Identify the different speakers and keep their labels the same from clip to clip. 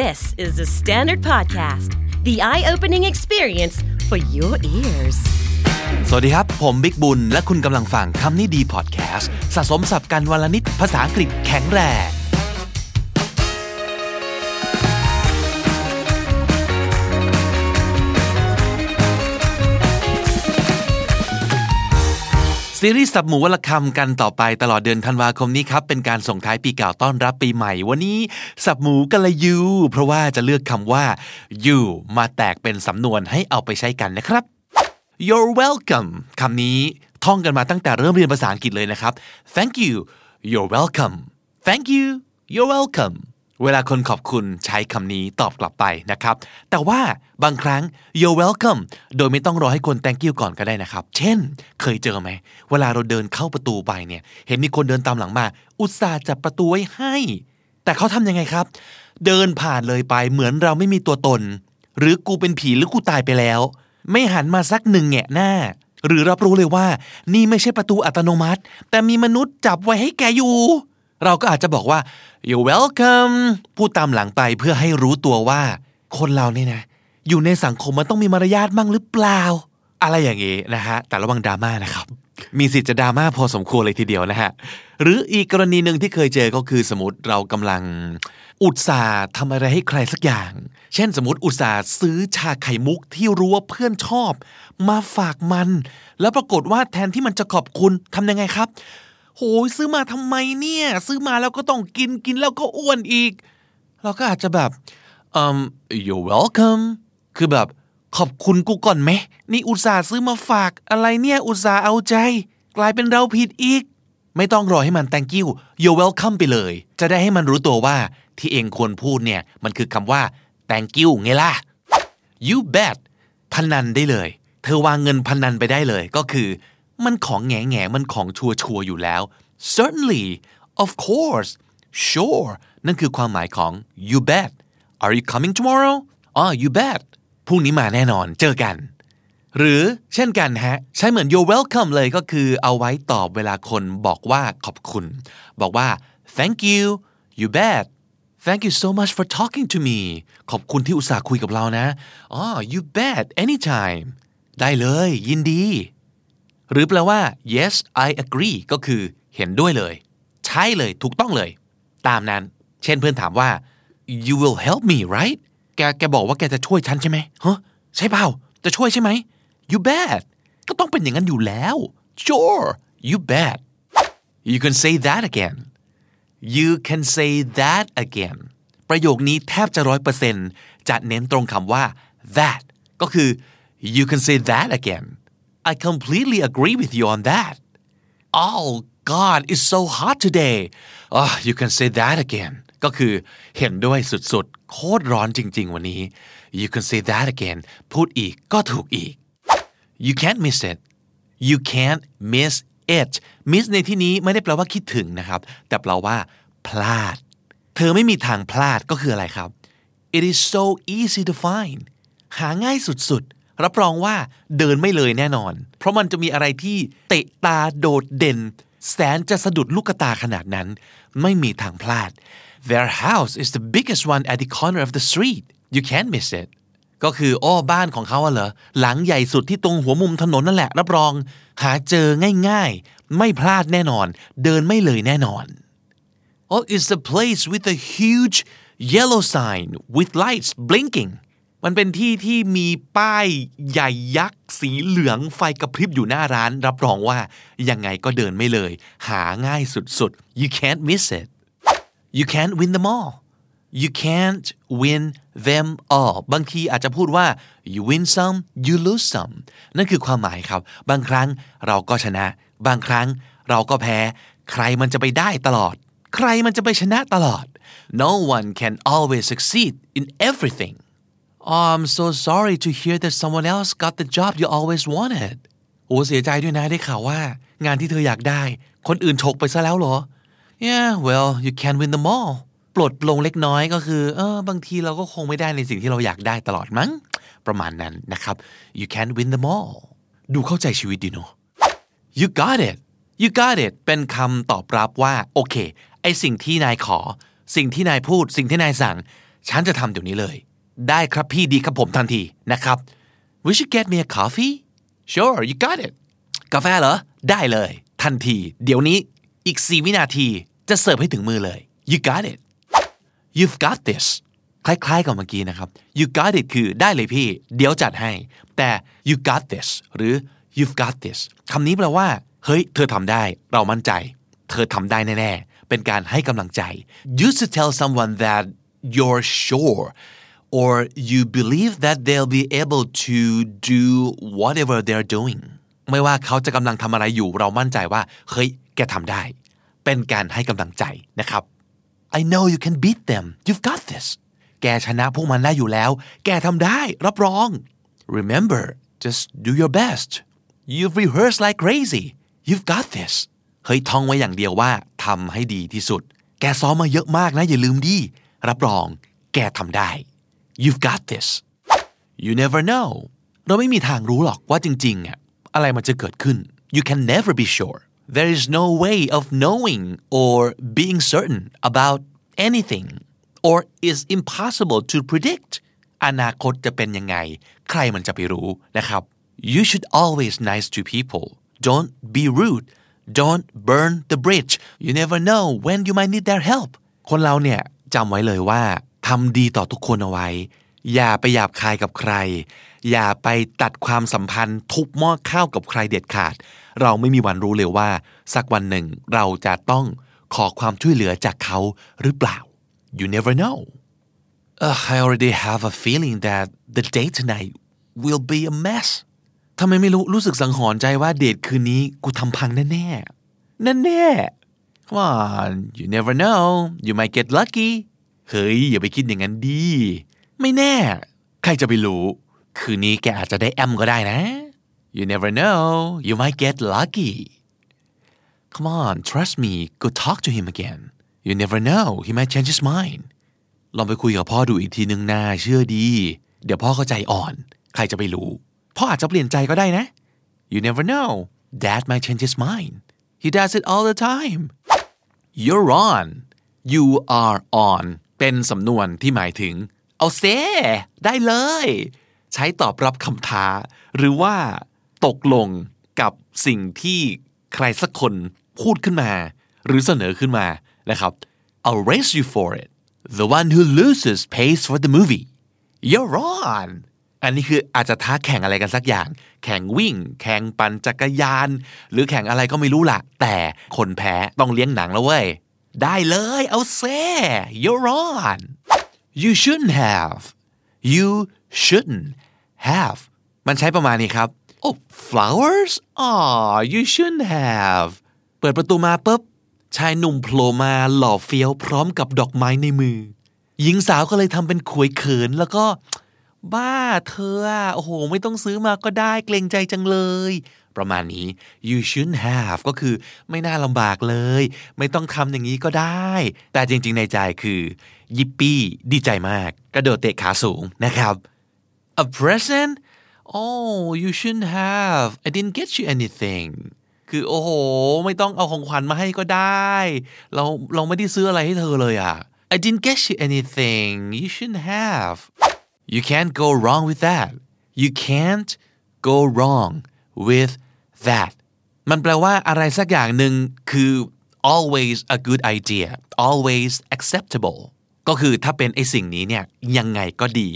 Speaker 1: This is the Standard Podcast, the eye opening experience for your ears.
Speaker 2: สวัสดีครับ ผมบิ๊กบุญ และคุณกำลังฟังคำนี้ดีพอดแคสต์สะสมสับกันวลนิดภาษาอังกฤษแข็งแรง ซีรีส์สับหมูวลคำกันต่อไปตลอดเดือนธันวาคมนี้ครับเป็นการส่งท้ายปีเก่าต้อนรับปีใหม่ วันนี้สับหมูกันละยูเพราะว่าจะเลือกคำว่า you มาแตกเป็นสำนวนให้เอาไปใช้กันนะครับ you're welcome คำนี้ท่องกันมาตั้งแต่เริ่มเรียนภาษาอังกฤษเลยนะครับ thank you you're welcome thank you you're welcome เวลาคนขอบคุณใช้คำนี้ตอบกลับไปนะครับ แต่ว่าบางครั้ง you're welcome โดยไม่ต้องรอให้คน thank you ก่อนก็ได้นะครับ เช่น เคยเจอไหม เวลาเราเดินเข้าประตูไปเนี่ย เห็นมีคนเดินตามหลังมา อุตส่าห์จับประตูไว้ให้ แต่เขาทำยังไงครับ เดินผ่านเลยไปเหมือนเราไม่มีตัวตน หรือกูเป็นผีหรือกูตายไปแล้ว ไม่หันมาสักหนึ่งแงะหน้า หรือรับรู้เลยว่า นี่ไม่ใช่ประตูอัตโนมัติ แต่มีมนุษย์จับไว้ให้แกอยู่ เราก็อาจจะบอกว่า you're welcome พูดตามหลังไปเพื่อให้รู้ตัวว่า คนเราเนี่ยนะ อยู่ในสังคมมันต้องมีมารยาทมั่งหรือเปล่า อะไรอย่างงี้นะฮะ แต่ระวังดราม่านะครับ มีสิทธิ์จะดราม่าพอสมควรเลยทีเดียวนะฮะ หรืออีกกรณีหนึ่งที่เคยเจอก็คือสมมติเรากำลัง อุตส่าห์ทำอะไรให้ใครสักอย่าง เช่นสมมติอุตส่าห์ซื้อชาไข่มุกที่รู้ว่าเพื่อนชอบ มาฝากมัน แล้วปรากฏว่าแทนที่มันจะขอบคุณทำยังไงครับ โหยซื้อมาทำไมเนี่ย ซื้อมาแล้วก็ต้องกินกินแล้วก็อ้วนอีก เราก็อาจจะแบบ um you're welcome คือแบบขอบคุณกูก่อนไหม นี่อุตส่าห์ซื้อมาฝาก อะไรเนี่ย อุตส่าห์เอาใจ กลายเป็นเราผิดอีก ไม่ต้องรอให้มัน thank you you're welcome ไปเลย จะได้ให้มันรู้ตัวว่าที่เองควรพูดเนี่ย มันคือคำว่า thank you ไงล่ะ you bet พนันได้เลย เธอวางเงินพนันไปได้เลย ก็คือ มันของแง่แง่มันของชัวชัวร์อยู่แล้ว certainly of course sure นั่นคือความหมายของ you bet are you coming tomorrow อ๋อ you bet พรุ่งนี้มาแน่นอนเจอกัน หรือเช่นกันฮะ ใช้เหมือน you're welcome เลยก็คือเอาไว้ตอบเวลาคนบอกว่าขอบคุณ บอกว่า thank you you bet thank you so much for talking to me ขอบคุณที่อุตส่าห์คุยกับเรานะ อ๋อ you bet anytime ได้เลย ยินดี หรือแปลว่า yes I agree ก็คือเห็นด้วยเลย ใช่เลยถูกต้องเลย ตามนั้น เช่นเพื่อนถามว่า you will help me right แกแกบอกว่าแกจะช่วยฉันใช่ไหมฮะใช่เปล่า จะช่วยใช่ไหม you bet ก็ต้องเป็นอย่างนั้นอยู่แล้ว sure you bet you can say that again you can say that again ประโยคนี้แทบจะร้อยเปอร์เซ็นต์จะเน้นตรงคำว่า that ก็คือ you can say that again I completely agree with you on that oh God it's so hot today oh you can say that again ก็คือเห็นด้วยสุดๆ โคตรร้อนจริงๆ วันนี้ you can say that again พูดอีกก็ถูกอีก you can't miss it you can't miss it miss ในที่นี้ไม่ได้แปลว่าคิดถึงนะครับ แต่แปลว่า พลาด เธอไม่มีทางพลาดก็คืออะไรครับ it is so easy to find หาง่ายสุดๆ รับรองว่าเดินไม่เลยแน่นอน เพราะมันจะมีอะไรที่เตะตาโดดเด่น แสนจะสะดุดลูกตาขนาดนั้น ไม่มีทางพลาด their house is the biggest one at the corner of the street you can't miss it ก็คืออ้อบ้านของเขาเหรอหลังใหญ่สุดที่ตรงหัวมุมถนนนั่นแหละ รับรอง หาเจอง่ายๆ ไม่พลาดแน่นอน เดินไม่เลยแน่นอน Oh it's the place with a huge yellow sign with lights blinking มันเป็นที่ที่มีป้ายใหญ่ยักษ์สีเหลืองไฟกระพริบอยู่หน้าร้าน รับรองว่ายังไงก็เดินไม่เลย หาง่ายสุดๆ you can't miss it you can't win them all you can't win them all บางทีอาจจะพูดว่า you win some you lose some นั่นคือความหมายครับ บางครั้งเราก็ชนะ บางครั้งเราก็แพ้ ใครมันจะไปได้ตลอด ใครมันจะไปชนะตลอด no one can always succeed in everything oh I'm so sorry to hear that someone else got the job you always wanted โอ้เสียใจด้วยนะได้ข่าวว่า งานที่เธออยากได้ คนอื่นฉกไปซะแล้วเหรอ yeah well you can win them all ปลดปลงเล็กน้อยก็คือเออบางทีเราก็คงไม่ได้ในสิ่งที่เราอยากได้ตลอดมั้ง ประมาณนั้นนะครับ you can win them all ดูเข้าใจชีวิตดีเนาะ you got it you got it เป็นคำตอบรับว่าโอเคไอสิ่งที่นายขอ สิ่งที่นายพูด สิ่งที่นายสั่ง ฉันจะทำเดี๋ยวนี้เลย ได้ครับพี่ดีครับผมทันทีนะครับ Would you get me a coffee Sure you got it กาแฟเหรอ ได้เลย ทันที เดี๋ยวนี้อีก 4 วินาทีจะเสิร์ฟให้ถึงมือเลย You got it You've got this คล้ายๆกับเมื่อกี้นะครับ You got it คือได้เลยพี่ เดี๋ยวจัดให้ แต่ You got this หรือ You've got this คำนี้แปลว่า เฮ้ย เธอทำได้ เรามั่นใจ เธอทำได้แน่ๆ เป็นการให้กำลังใจ Used to tell someone that you're sure or you believe that they'll be able to do whatever they're doing ไม่ว่าเขาจะกำลังทำอะไรอยู่เรามั่นใจว่าเฮ้ยแกทำได้ เป็นการให้กำลังใจนะครับ I know you can beat them you've got this แกชนะพวกมันได้อยู่แล้ว แกทำได้รับรอง remember just do your best you've rehearsed like crazy you've got this เฮ้ยท่องไว้อย่างเดียวว่าทำให้ดีที่สุด แกซ้อมมาเยอะมากนะอย่าลืมดิรับรอง แกทำได้ you've got this you never know เราไม่มีทางรู้หรอกว่าจริงๆอ่ะอะไรมันจะเกิดขึ้น you can never be sure there is no way of knowing or being certain about anything or is impossible to predict อนาคตจะเป็นยังไง ใครมันจะไปรู้นะครับ you should always nice to people don't be rude don't burn the bridge you never know when you might need their help คนเราเนี่ยจำไว้เลยว่า ทำดีต่อทุกคนเอาไว้ อย่าไปหยาบคายกับใคร อย่าไปตัดความสัมพันธ์ทุบหม้อข้าวกับใครเด็ดขาด เราไม่มีวันรู้เลยว่า สักวันหนึ่งเราจะต้องขอความช่วยเหลือจากเขาหรือเปล่า you never know uh, I already have a feeling that the date tonight will be a mess ทำไมไม่รู้รู้สึกสังหรณ์ใจว่าเดทคืนนี้กูทำพังแน่แน่แน่แน่ Come on you never know you might get lucky เฮ้ยอย่าไปคิดอย่างนั้นดีไม่แน่ ใครจะไปรู้ คืนนี้แกอาจจะได้แอมก็ได้นะ you never know you might get lucky Come on trust me go talk to him again you never know he might change his mind ลองไปคุยกับพ่อดูอีกทีนึงนาเชื่อดี เดี๋ยวพ่อเข้าใจอ่อน ใครจะไปรู้ พ่ออาจจะเปลี่ยนใจก็ได้นะ you never know dad might change his mind he does it all the time you're on you are on เป็นสำนวนที่หมายถึง เอาเซได้เลย ใช้ตอบรับคำท้า หรือว่า ตกลงกับสิ่งที่ใครสักคนพูดขึ้นมา หรือเสนอขึ้นมานะครับ I'll race you for it the one who loses pays for the movie you're on อันนี้คืออาจจะท้าแข่งอะไรกันสักอย่าง แข่งวิ่ง แข่งปั่นจักรยาน หรือแข่งอะไรก็ไม่รู้ละแต่คนแพ้ต้องเลี้ยงหนังแล้วเว้ย ได้เลยเอาเซ่ you're on you shouldn't have you shouldn't have มันใช้ประมาณนี้ครับ oh flowers oh you shouldn't have เปิดประตูมาปุ๊บชายหนุ่มโผล่มาหล่อเฟี้ยวพร้อมกับดอกไม้ในมือ หญิงสาวก็เลยทำเป็นขวยเขินแล้วก็ บ้าเธออะโอ้โห ไม่ต้องซื้อมาก็ได้เกรงใจจังเลย ประมาณนี้ you shouldn't have ก็คือไม่น่าลำบากเลย ไม่ต้องทำอย่างนี้ก็ได้ แต่จริงๆในใจคือ ยิปปี้ดีใจมาก กระโดดเตะขาสูงนะครับ a present oh you shouldn't have I didn't get you anything คือโอ้โห ไม่ต้องเอาของขวัญมาให้ก็ได้ เราเราไม่ได้ซื้ออะไรให้เธอเลยอะ I didn't get you anything you shouldn't have you can't go wrong with that you can't go wrong with that มันแปลว่าอะไรสักอย่างหนึ่งคือ always a good idea always acceptable ก็คือถ้าเป็นไอสิ่งนี้เนี่ยยังไงก็ดี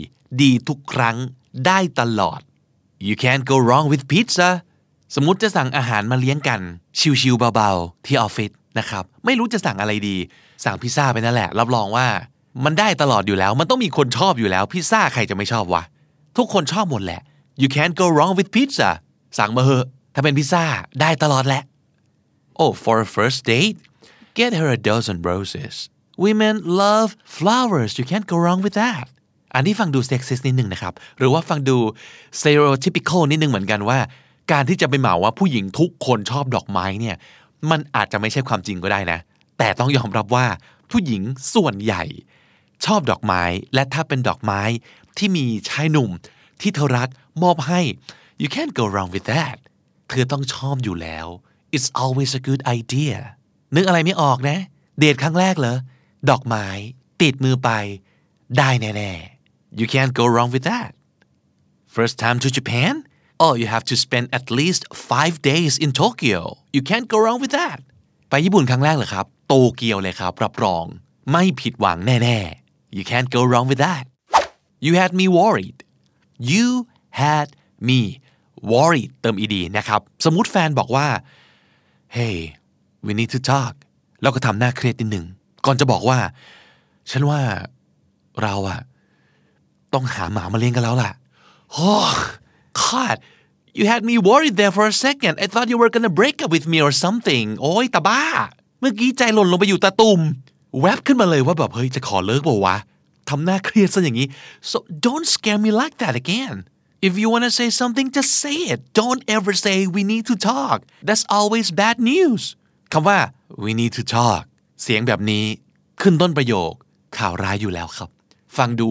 Speaker 2: ดีทุกครั้งได้ตลอด you can't go wrong with pizza สมมติจะสั่งอาหารมาเลี้ยงกัน ชิวๆเบาๆ ที่ออฟฟิศนะครับ ไม่รู้จะสั่งอะไรดี สั่งพิซซ่าไปนั่นแหละ รับรองว่า มันได้ตลอดอยู่แล้ว มันต้องมีคนชอบอยู่แล้ว พิซซ่าใครจะไม่ชอบวะ ทุกคนชอบหมดแหละ you can't go wrong with pizza สั่งมาเหอะถ้าเป็นพิซซ่าได้ตลอดแหละ oh for a first date get her a dozen roses women love flowers you can't go wrong with that อันนี้ฟังดูเซ็กซิสนิดนึงนะครับ หรือว่าฟังดู stereotypical นิดนึงเหมือนกันว่า การที่จะไปเหมาว่าผู้หญิงทุกคนชอบดอกไม้เนี่ย มันอาจจะไม่ใช่ความจริงก็ได้นะ แต่ต้องยอมรับว่าผู้หญิงส่วนใหญ่ ชอบดอกไม้ และถ้าเป็นดอกไม้ที่มีชายหนุ่มที่เธอรักมอบให้ you can't go wrong with that เธอต้องชอบอยู่แล้ว it's always a good idea นึกอะไรไม่ออกนะ เดทครั้งแรกเหรอ ดอกไม้ ติดมือไป ได้แน่ๆ you can't go wrong with that first time to Japan oh you have to spend at least five days in Tokyo you can't go wrong with that ไปญี่ปุ่นครั้งแรกเหรอครับ โตเกียวเลยครับ รับรอง ไม่ผิดหวังแน่ๆ you can't go wrong with that you had me worried you had me worried เติม ed นะครับ สมมติแฟนบอกว่า hey we need to talk แล้วก็ทำหน้าเครียดนิดหนึ่งก่อนจะบอกว่า ฉันว่าเราอะต้องหาหมามาเลี้ยงกันแล้วล่ะ oh God you had me worried there for a second I thought you were gonna break up with me or something โอ้ยตาบ้า เมื่อกี้ใจหล่นลงไปอยู่ตาตุ่มแวบขึ้นมาเลยว่าแบบเฮ้ยจะขอเลิกเปล่าวะทำหน้าเครียดซะอย่างนี้ so don't scare me like that again if you want to say something just say it don't ever say we need to talk that's always bad news คำว่า we need to talk เสียงแบบนี้ขึ้นต้นประโยค ข่าวร้ายอยู่แล้วครับ ฟังดู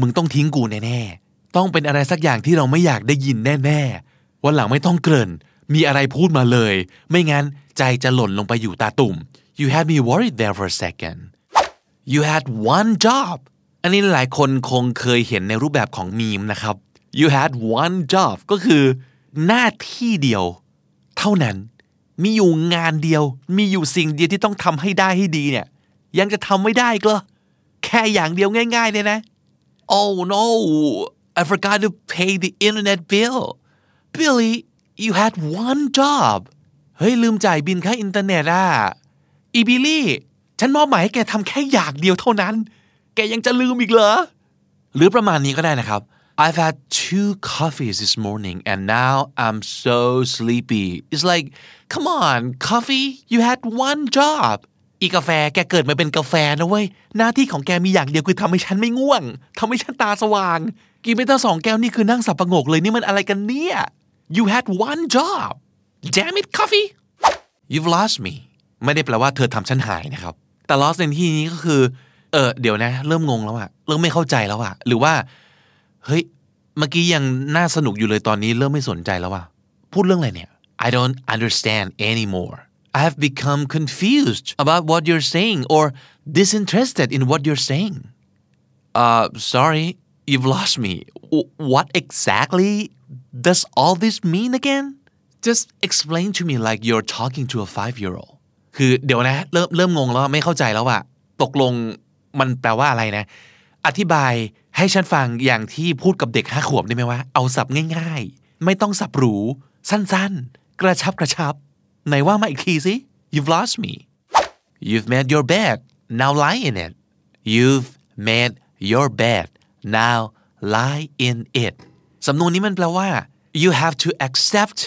Speaker 2: มึงต้องทิ้งกูแน่ๆ ต้องเป็นอะไรสักอย่างที่เราไม่อยากได้ยินแน่ๆ วันหลังไม่ต้องเกริ่น มีอะไรพูดมาเลย ไม่งั้นใจจะหล่นลงไปอยู่ตาตุ่ม you had me worried there for a second you had one job อันนี้หลายคนคงเคยเห็นในรูปแบบของมีมนะครับ you had one job ก็คือหน้าที่เดียว เท่านั้น มีอยู่งานเดียว มีอยู่สิ่งเดียวที่ต้องทำให้ได้ให้ดีเนี่ย ยังจะทำไม่ได้ก็ แค่อย่างเดียวง่ายๆเลยนะ oh no I forgot to pay the internet bill Billy you had one job เฮ้ยลืมจ่ายบินค่าอินเทอร์เน็ตอะอีบิลลี่ฉันมอบหมายให้แกทำแค่อย่างเดียวเท่านั้น แกยังจะลืมอีกเหรอ หรือประมาณนี้ก็ได้นะครับ I've had two coffees this morning and now I'm so sleepy it's like come on coffee you had one job อีกาแฟแกเกิดมาเป็นกาแฟนะเว้ย หน้าที่ของแกมีอย่างเดียวคือทำให้ฉันไม่ง่วงทำให้ฉันตาสว่าง กินไปตั้งสองแก้วนี่คือนั่งสับประงกเลยนี่มันอะไรกันเนี่ย you had one job damn it coffee you've lost me ไม่ได้แปลว่าเธอทำฉันหายนะครับ แต่ lost ในที่นี้ก็คือ เออเดี๋ยวนะ เริ่มงงแล้วอะเริ่มไม่เข้าใจแล้วอะหรือว่า เฮ้ยเมื่อกี้ยังน่าสนุกอยู่เลยตอนนี้เริ่มไม่สนใจแล้วอะพูดเรื่องอะไรเนี่ย I don't understand anymore I have become confused about what you're saying or disinterested in what you're saying uh sorry you've lost me what exactly does all this mean again just explain to me like you're talking to a five year old คือเดี๋ยวนะ เริ่มเริ่มงงแล้วไม่เข้าใจแล้วอะตกลงมันแปลว่าอะไรนะ อธิบายให้ฉันฟังอย่างที่พูดกับเด็กห้าขวบได้ไหมว่าเอาสับง่าย ๆ ไม่ต้องสับหรู สั้นๆ กระชับกระชับไหนว่ามาอีกทีสิ you've lost me you've made your bed now lie in it you've made your bed now lie in it สำนวนนี้มันแปลว่า you have to accept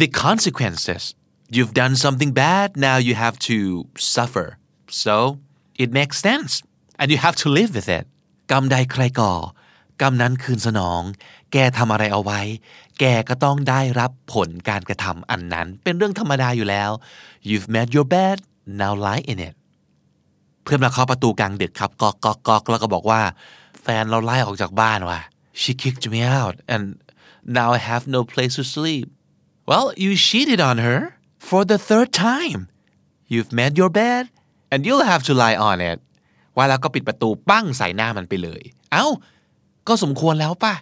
Speaker 2: the consequences you've done something bad now you have to suffer so it makes sense and you have to live with it กรรมใดใครก่อ กรรมนั้นคืนสนอง แกทำอะไรเอาไว้ แกก็ต้องได้รับผลการกระทำอันนั้น เป็นเรื่องธรรมดาอยู่แล้ว you've made your bed now lie in it เพื่อนมาเคาะประตูกลางดึกครับกอกกอกกอกแล้วก็บอกว่า แฟนเราไล่ออกจากบ้านว่ะ she kicked me out and now I have no place to sleep well you cheated on her for the third time you've made your bed and you'll have to lie on it ว่าแล้วก็ปิดประตูปั้งใส่หน้ามันไปเลย เอ้า ก็สมควรแล้วป่ะ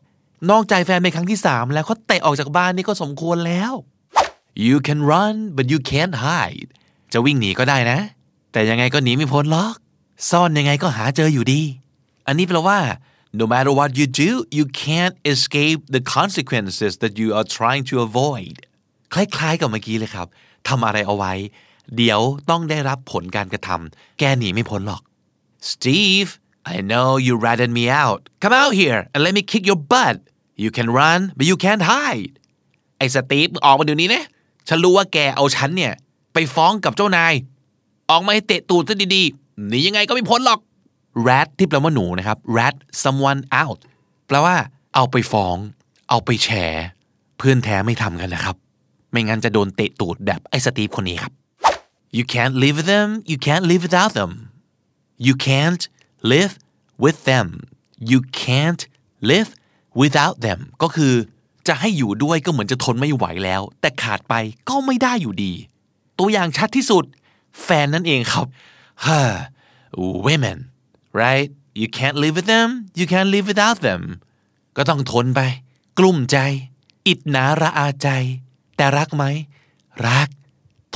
Speaker 2: นอกใจแฟนเป็นครั้งที่สามแล้วเขาเตะออกจากบ้านนี่ก็สมควรแล้ว you can run but you can't hide จะวิ่งหนีก็ได้นะ แต่ยังไงก็หนีไม่พ้นหรอก ซ่อนยังไงก็หาเจออยู่ดี อันนี้แปลว่า no matter what you do you can't escape the consequences that you are trying to avoid คล้ายๆกับเมื่อกี้เลยครับทำอะไรเอาไว้ เดี๋ยวต้องได้รับผลการกระทำแกหนีไม่พ้นหรอก Steve I know you ratted me out come out here and let me kick your butt you can run but you can't hide ไอ้สตีฟออกมาเดี๋ยวนี้นะฉันรู้ว่าแกเอาฉันเนี่ย ไปฟ้องกับเจ้านาย ออกมาให้เตะตูดซะดีๆหนียังไงก็ไม่พ้นหรอก rat ที่แปลว่าหนูนะครับ rat someone out แปลว่า เอาไปฟ้อง เอาไปแฉ เพื่อนแท้ไม่ทำกันนะครับ ไม่งั้นจะโดนเตะตูดแบบไอ้สตีฟคนนี้ครับ you can't live with them you can't live without them you can't live with them you can't live without them ก็คือจะให้อยู่ด้วยก็เหมือนจะทนไม่ไหวแล้ว แต่ขาดไปก็ไม่ได้อยู่ดี ตัวอย่างชัดที่สุด แฟนนั่นเองครับ women right you can't live with them you can't live without them ก็ต้องทนไป กลุ้มใจ อิดหนาระอาใจ แต่รักไหม รัก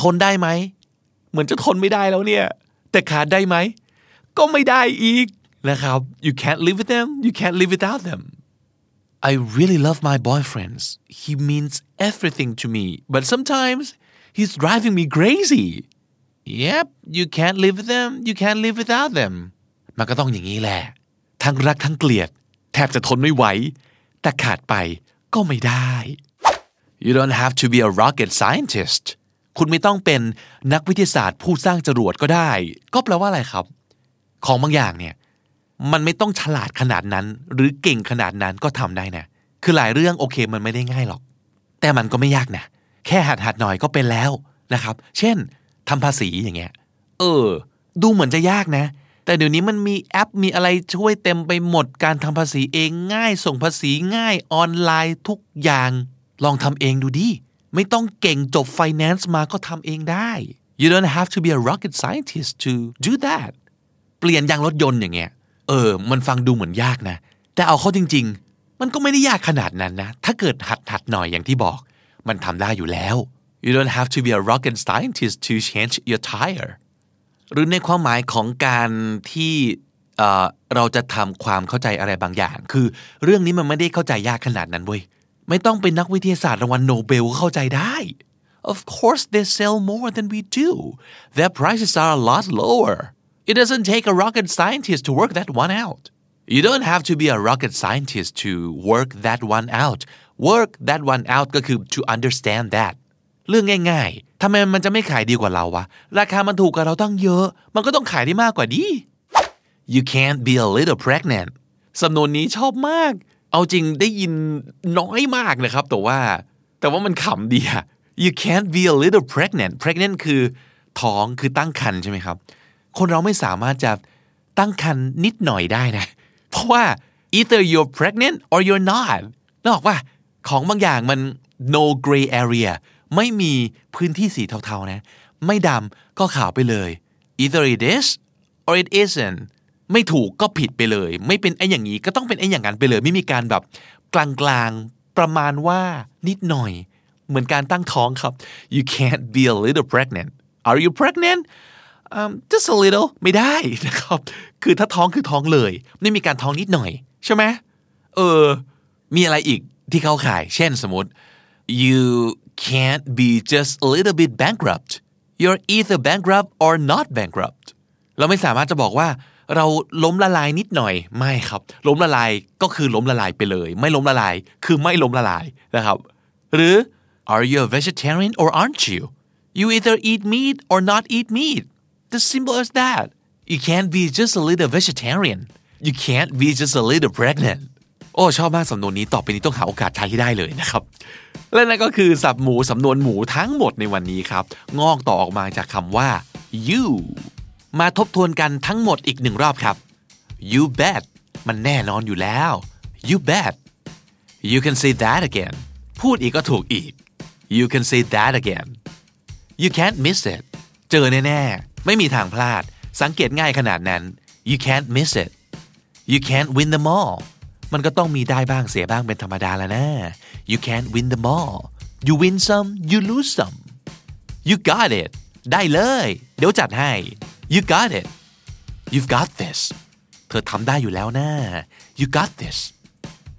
Speaker 2: ทนได้ไหม เหมือนจะทนไม่ได้แล้วเนี่ย แต่ขาดได้ไหม ก็ไม่ได้อีกนะครับ you can't live with them you can't live without them I really love my boyfriends he means everything to me but sometimes he's driving me crazy yep you can't live with them you can't live without them มันก็ต้องอย่างนี้แหละ ทั้งรักทั้งเกลียด แทบจะทนไม่ไหว แต่ขาดไปก็ไม่ได้ You don't have to be a rocket scientist คุณไม่ต้องเป็นนักวิทยาศาสตร์ผู้สร้างจรวดก็ได้ ก็แปลว่าอะไรครับ ของบางอย่างเนี่ยมันไม่ต้องฉลาดขนาดนั้น หรือเก่งขนาดนั้นก็ทำได้นะคือหลายเรื่องโอเคมันไม่ได้ง่ายหรอก แต่มันก็ไม่ยากนะแค่หัดหัดหน่อยก็เป็นแล้วนะครับ เช่นทำภาษีอย่างเงี้ย เออ ดูเหมือนจะยากนะ แต่เดี๋ยวนี้มันมีแอปมีอะไรช่วยเต็มไปหมดการทำภาษีเองง่ายส่งภาษีง่ายออนไลน์ทุกอย่าง ลองทำเองดูดิไม่ต้องเก่งจบ finance มาก็ทำเองได้ you don't have to be a rocket scientist to do that เปลี่ยนยางรถยนต์อย่างเงี้ย เออ มันฟังดูเหมือนยากนะ แต่เอาเข้าจริง ๆ มันก็ไม่ได้ยากขนาดนั้นนะ ถ้าเกิดหัดหัดหน่อยอย่างที่บอก มันทำได้อยู่แล้ว you don't have to be a rocket scientist to change your tire หรือในความหมายของการที่เเราจะทำความเข้าใจอะไรบางอย่าง คือเรื่องนี้มันไม่ได้เข้าใจยากขนาดนั้นเว้ย ไม่ต้องเป็นนักวิทยาศาสตร์รางวัลโนเบลก็เข้าใจได้ Of course they sell more than we do their prices are a lot lower it doesn't take a rocket scientist to work that one out you don't have to be a rocket scientist to work that one out work that one out ก็คือ to understand that เรื่องง่ายๆทำไมมันจะไม่ขายดีกว่าเราวะ ราคามันถูกกว่าเราตั้งเยอะ มันก็ต้องขายได้มากกว่าดี you can't be a little pregnant สำนวนนี้ชอบมาก เอาจริงได้ยินน้อยมากนะครับ แต่ว่า แต่ว่ามันขำดีอะ you can't be a little pregnant pregnant คือท้องคือตั้งครรภ์ใช่ไหมครับ คนเราไม่สามารถจะตั้งครรภ์นิดหน่อยได้นะ เพราะว่า either you're pregnant or you're not นออกว่าของบางอย่างมัน no gray area ไม่มีพื้นที่สีเทาๆนะ ไม่ดำก็ขาวไปเลย either it is or it isn't ไม่ถูกก็ผิดไปเลย ไม่เป็นไอ้อย่างนี้ก็ต้องเป็นไอ้อย่างนั้นไปเลย ไม่มีการแบบกลางๆประมาณว่านิดหน่อย เหมือนการตั้งท้องครับ you can't be a little pregnant are you pregnant just a little ไม่ได้นะครับ คือถ้าท้องคือท้องเลย ไม่มีการท้องนิดหน่อย ใช่ไหมเออ มีอะไรอีกที่เขาขาย เช่นสมมติ you can't be just a little bit bankrupt you're either bankrupt or not bankrupt เราไม่สามารถจะบอกว่า เราล้มละลายนิดหน่อย ไม่ครับ ล้มละลายก็คือล้มละลายไปเลย ไม่ล้มละลาย คือไม่ล้มละลายนะครับ หรือ are you a vegetarian or aren't you you either eat meat or not eat meat the simple as that you can't be just a little vegetarian you can't be just a little pregnant โอ้ชอบมากสำนวนนี้ต่อไปนี้ต้องหาโอกาสใช้ให้ได้เลยนะครับ และนั่นก็คือสับหมูสำนวนหมูทั้งหมดในวันนี้ครับ งอกต่อออกมาจากคำว่า you มาทบทวนกันทั้งหมดอีกหนึ่งรอบครับ you bet มันแน่นอนอยู่แล้ว you bet you can say that again พูดอีกก็ถูกอีก you can say that again you can't miss it เจอแน่ๆ ไม่มีทางพลาด สังเกตง่ายขนาดนั้น you can't miss it you can't win them all มันก็ต้องมีได้บ้างเสียบ้างเป็นธรรมดาแล้วนะ you can't win them all you win some you lose some you got it ได้เลย เดี๋ยวจัดให้ you got it you've got this เธอทำได้อยู่แล้วนะ you got this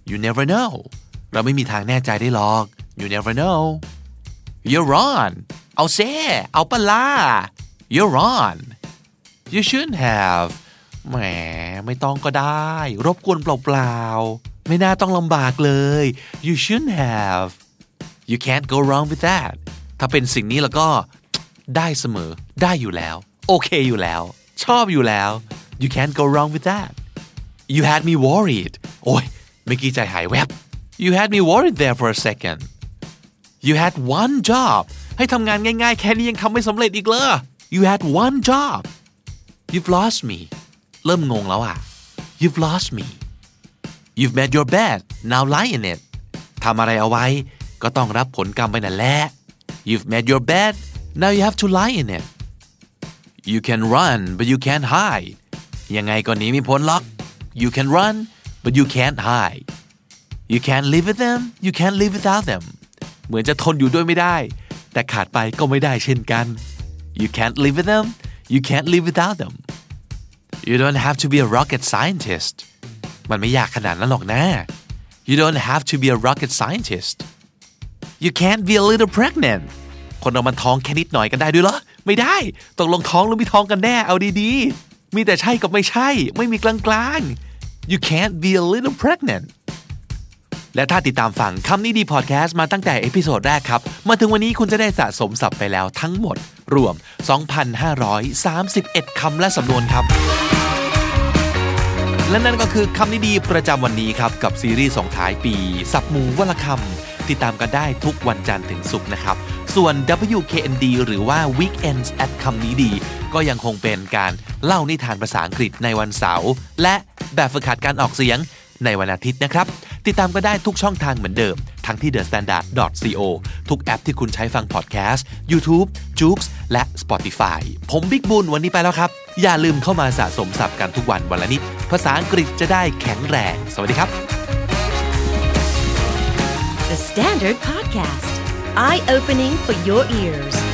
Speaker 2: you never know เราไม่มีทางแน่ใจได้หรอก you never know you're on เอาเซเอาปล่า you're on you shouldn't have แหมไม่ต้องก็ได้ รบกวนเปล่าๆ ไม่น่าต้องลำบากเลย you shouldn't have you can't go wrong with that ถ้าเป็นสิ่งนี้แล้วก็ได้เสมอ ได้อยู่แล้ว โอเคอยู่แล้ว ชอบอยู่แล้ว you can't go wrong with that you had me worried โอ้ยเมื่อกี้ใจหายแวบ you had me worried there for a second you had one job ให้ทำงานง่ายๆ แค่นี้ยังทำไม่สำเร็จอีกเลย you had one job you've lost me เริ่มงงแล้วอะ you've lost me you've made your bed now lie in it ทำอะไรเอาไว้ ก็ต้องรับผลกรรมไปนั่นแหละ you've made your bed now you have to lie in it you can run but you can't hide ยังไงก็หนีไม่พ้นล็อก you can run but you can't hide you can't live with them you can't live without them เหมือนจะทนอยู่ด้วยไม่ได้ แต่ขาดไปก็ไม่ได้เช่นกัน you can't live with them you can't live without them you don't have to be a rocket scientist มันไม่ยากขนาดนั้นหรอกนะ you don't have to be a rocket scientist you can't be a little pregnant คนเรามันท้องแค่นิดหน่อยกันได้ด้วยเหรอ ไม่ได้ตกลงท้องหรือไม่ท้องกันแน่ เอาดีๆ มีแต่ใช่กับไม่ใช่ ไม่มีกลางๆ you can't be a little pregnant และถ้าติดตามฟังคำนี้ดีพอดแคสต์มาตั้งแต่ episode แรกครับ มาถึงวันนี้คุณจะได้สะสมศัพท์ไปแล้วทั้งหมด รวม 2,531 คำและสำนวนครับและนั่นก็คือคำนี้ดีประจำวันนี้ครับ กับซีรีส์ส่งท้ายปี ศัพท์หมูวันละคำติดตามกันได้ทุกวันจันทร์ถึงศุกร์นะครับ ส่วน WKND หรือว่า Weekends at คำนี้ดี ก็ยังคงเป็นการเล่านิทานภาษาอังกฤษในวันเสาร์และแบบฝึกหัดการออกเสียงในวันอาทิตย์นะครับ ติดตามก็ได้ทุกช่องทางเหมือนเดิม ทั้งที่ thestandard.co ทุกแอปที่คุณใช้ฟังพอดแคสต์ YouTube j o o x และ Spotify ผมบิ๊กบุญวันนี้ไปแล้วครับ อย่าลืมเข้ามาสะสมศัพท์กันทุกวันวันละนิด ภาษาอังกฤษจะได้แข็งแรง สวัสดีครับ
Speaker 1: The Standard Podcast, eye opening for your ears.